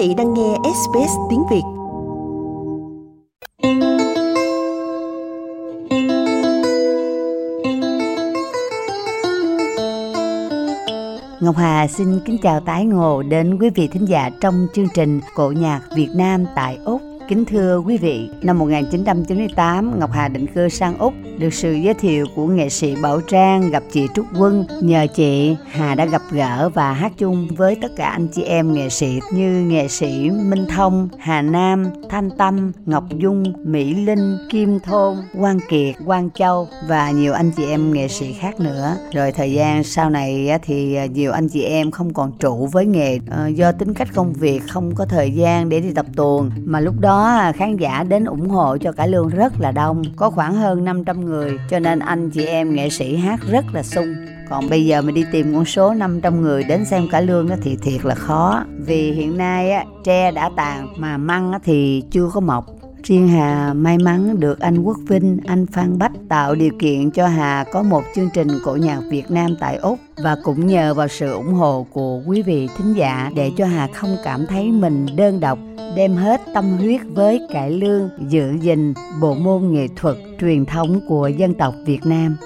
vị đang nghe SBS tiếng Việt. Ngọc Hà xin kính chào tái ngộ đến quý vị thính giả trong chương trình Cổ nhạc Việt Nam tại Úc. Kính thưa quý vị, năm 1998, Ngọc Hà định cư sang Úc được sự giới thiệu của nghệ sĩ Bảo Trang gặp chị Trúc Quân. Nhờ chị, Hà đã gặp gỡ và hát chung với tất cả anh chị em nghệ sĩ như nghệ sĩ Minh Thông, Hà Nam, Thanh Tâm, Ngọc Dung, Mỹ Linh, Kim Thôn, Quang Kiệt, Quang Châu và nhiều anh chị em nghệ sĩ khác nữa. Rồi thời gian sau này thì à, nhiều anh chị em không còn trụ với nghề ờ, do tính cách công việc không có thời gian để đi tập tuồng mà lúc đó khán giả đến ủng hộ cho cả lương rất là đông có khoảng hơn 500 người cho nên anh chị em nghệ sĩ hát rất là sung. Còn bây giờ mình đi tìm con số 500 người đến xem cả lương thì thiệt là khó. Vì hiện nay á, tre đã tàn mà măng thì chưa có mọc. Riêng Hà may mắn được anh Quốc Vinh, anh Phan Bách tạo điều kiện cho Hà có một chương trình cổ nhạc Việt Nam tại Úc và cũng nhờ vào sự ủng hộ của quý vị thính giả để cho Hà không cảm thấy mình đơn độc đem hết tâm huyết với cải lương giữ gìn bộ môn nghệ thuật truyền thống của dân tộc Việt Nam.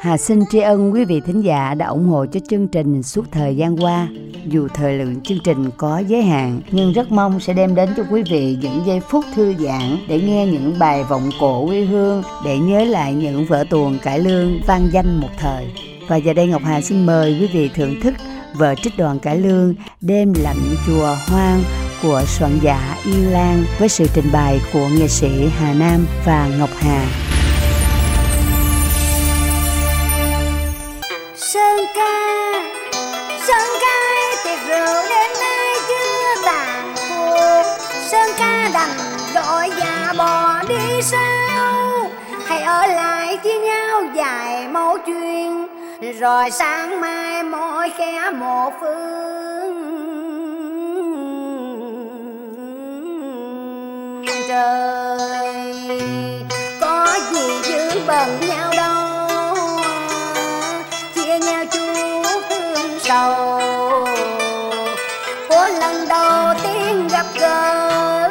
Hà xin tri ân quý vị thính giả đã ủng hộ cho chương trình suốt thời gian qua. Dù thời lượng chương trình có giới hạn, nhưng rất mong sẽ đem đến cho quý vị những giây phút thư giãn để nghe những bài vọng cổ quê hương, để nhớ lại những vở tuồng cải lương vang danh một thời. Và giờ đây Ngọc Hà xin mời quý vị thưởng thức vở trích đoàn cải lương Đêm lạnh chùa hoang của soạn giả Yên Lan với sự trình bày của nghệ sĩ Hà Nam và Ngọc Hà. Sơn ca, Sơn ca tiệc rượu đêm nay chưa tàn cuộc. Sơn ca đành gọi già bò đi sao? Hãy ở lại chia nhau dài mẫu chuyện Rồi sáng mai mỗi kẻ một phương. Trời. Có gì giữ bần nhau đâu Chia nhau chút thương sầu. Của lần đầu tiên gặp gỡ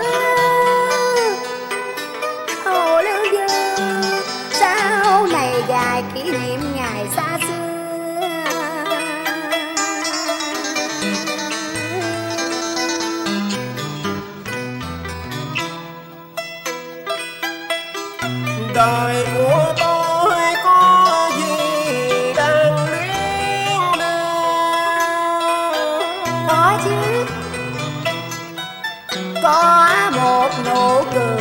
Có một nụ cười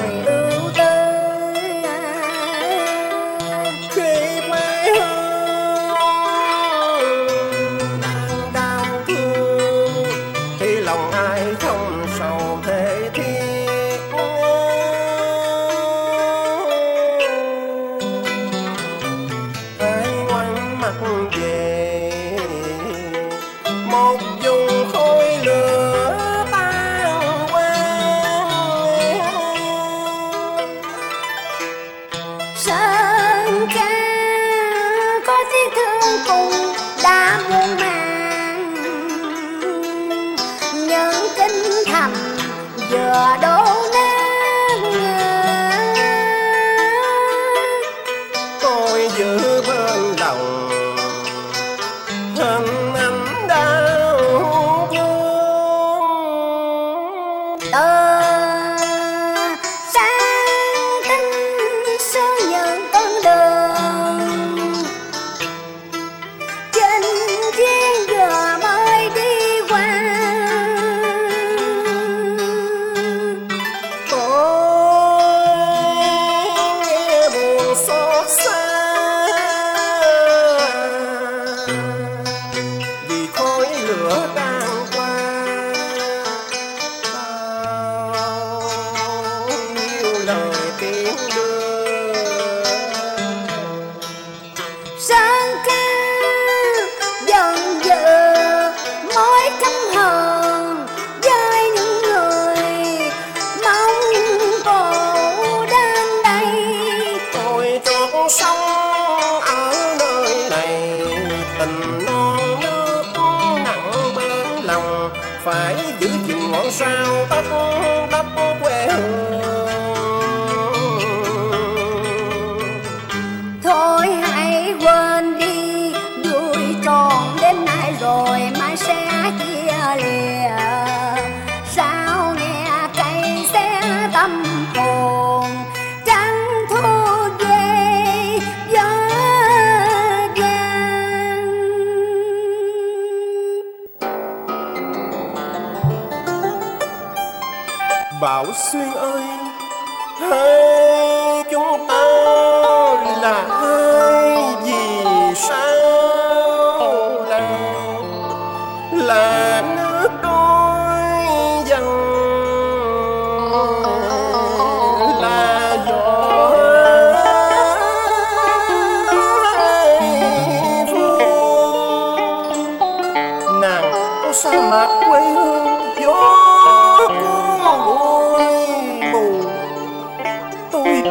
love.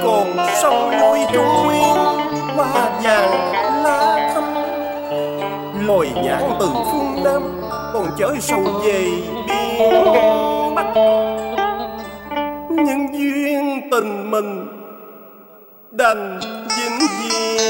còn sông núi trung nguyên hoa vàng lá thâm lồi nhãn từ phương nam, còn chở sầu về biên bắc. Những duyên tình mình, đành vĩnh viễn.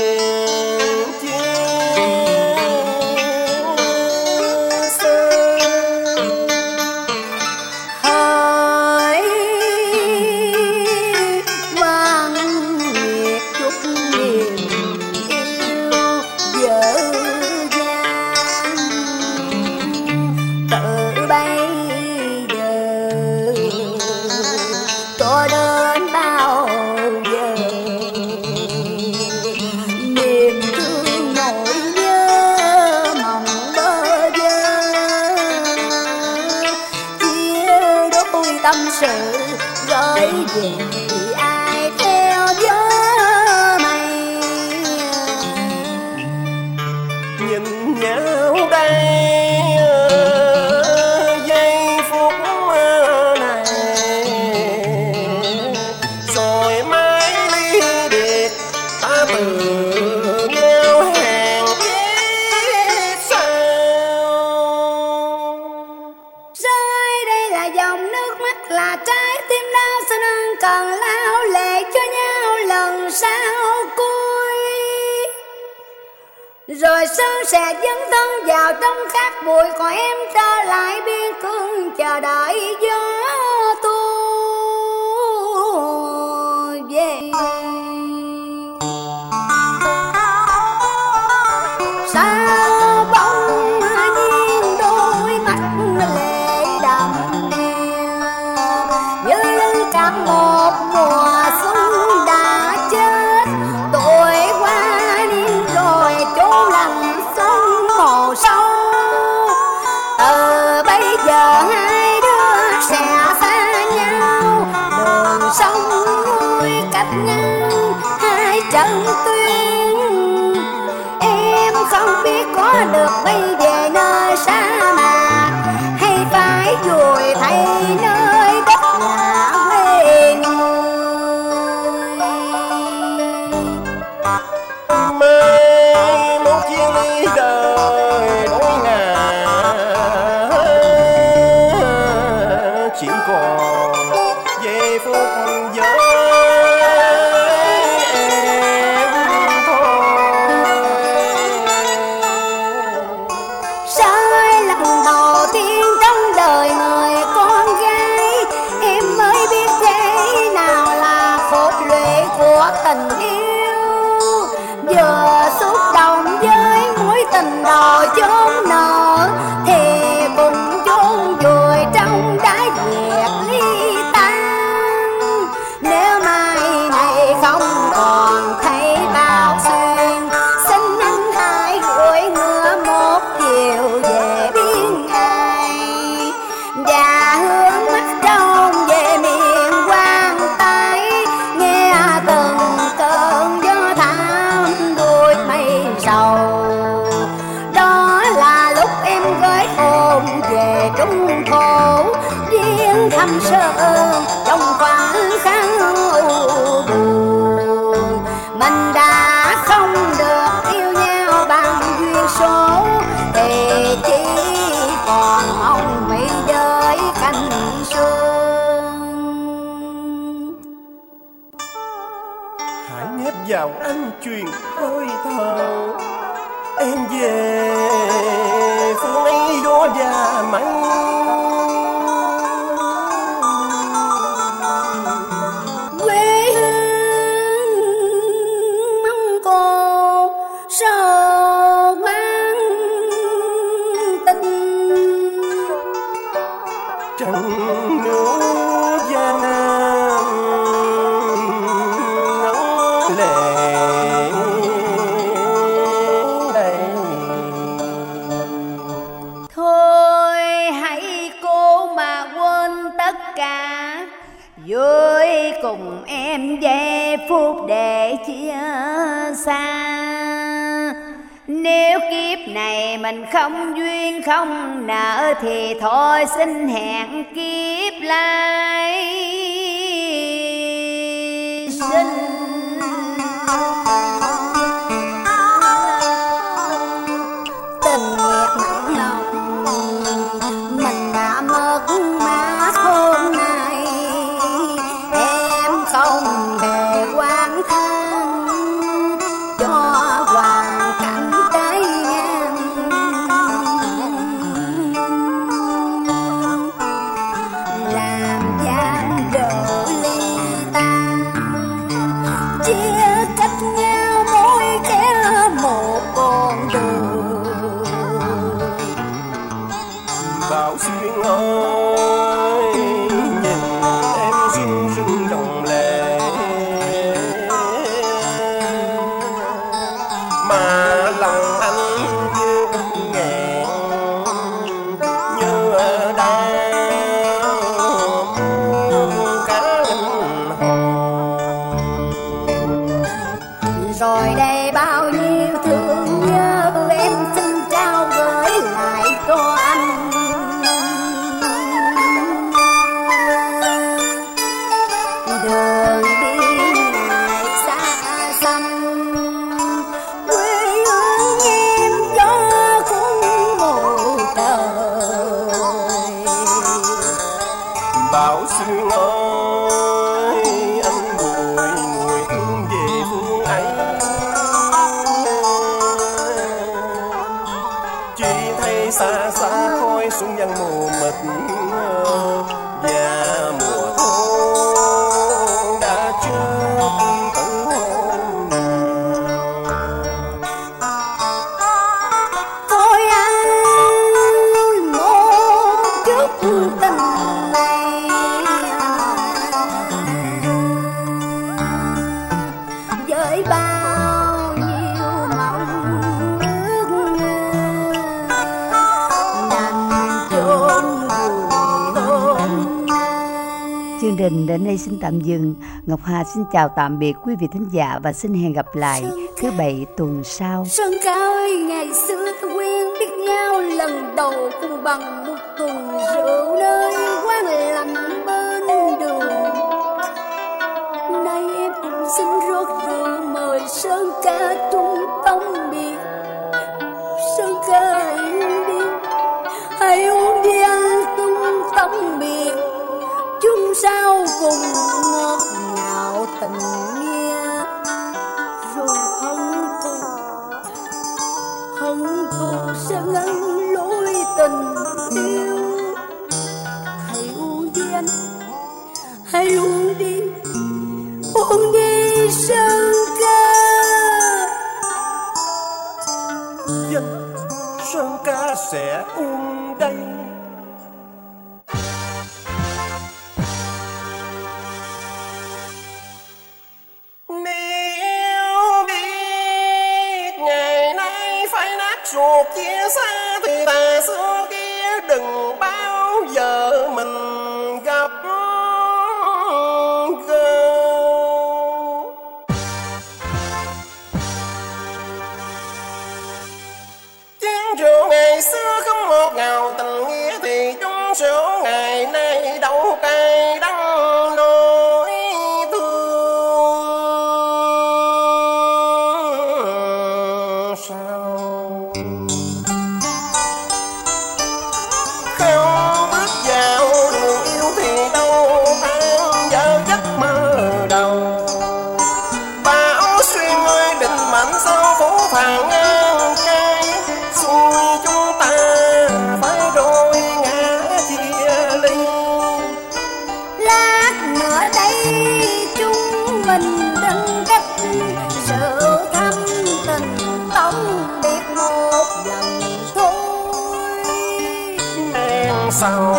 rồi sớm sẽ dấn thân vào trong khát bụi, còn em trở lại biên cương chờ đợi gió tu rồi chứ thăm sơn trong vui cùng em về phút để chia xa. Nếu kiếp này mình không duyên không nợ thì thôi xin hẹn kiếp lai. vào suy ngẫm. Chương trình đến đây xin tạm dừng. Ngọc Hà xin chào tạm biệt quý vị thính giả và xin hẹn gặp lại thứ bảy tuần sau. Sơn cao ơi, ngày xưa quen biết nhau lần đầu cùng bằng một tuần rượu nơi quán lạnh bên đường. Nay em cũng xin rót rượu mời Sơn vùng ngọt ngào tình nghĩa dù hận thù hận thù sẽ ngăn lối tình mình đứng sự thâm tình tổng biệt một lần thôi sao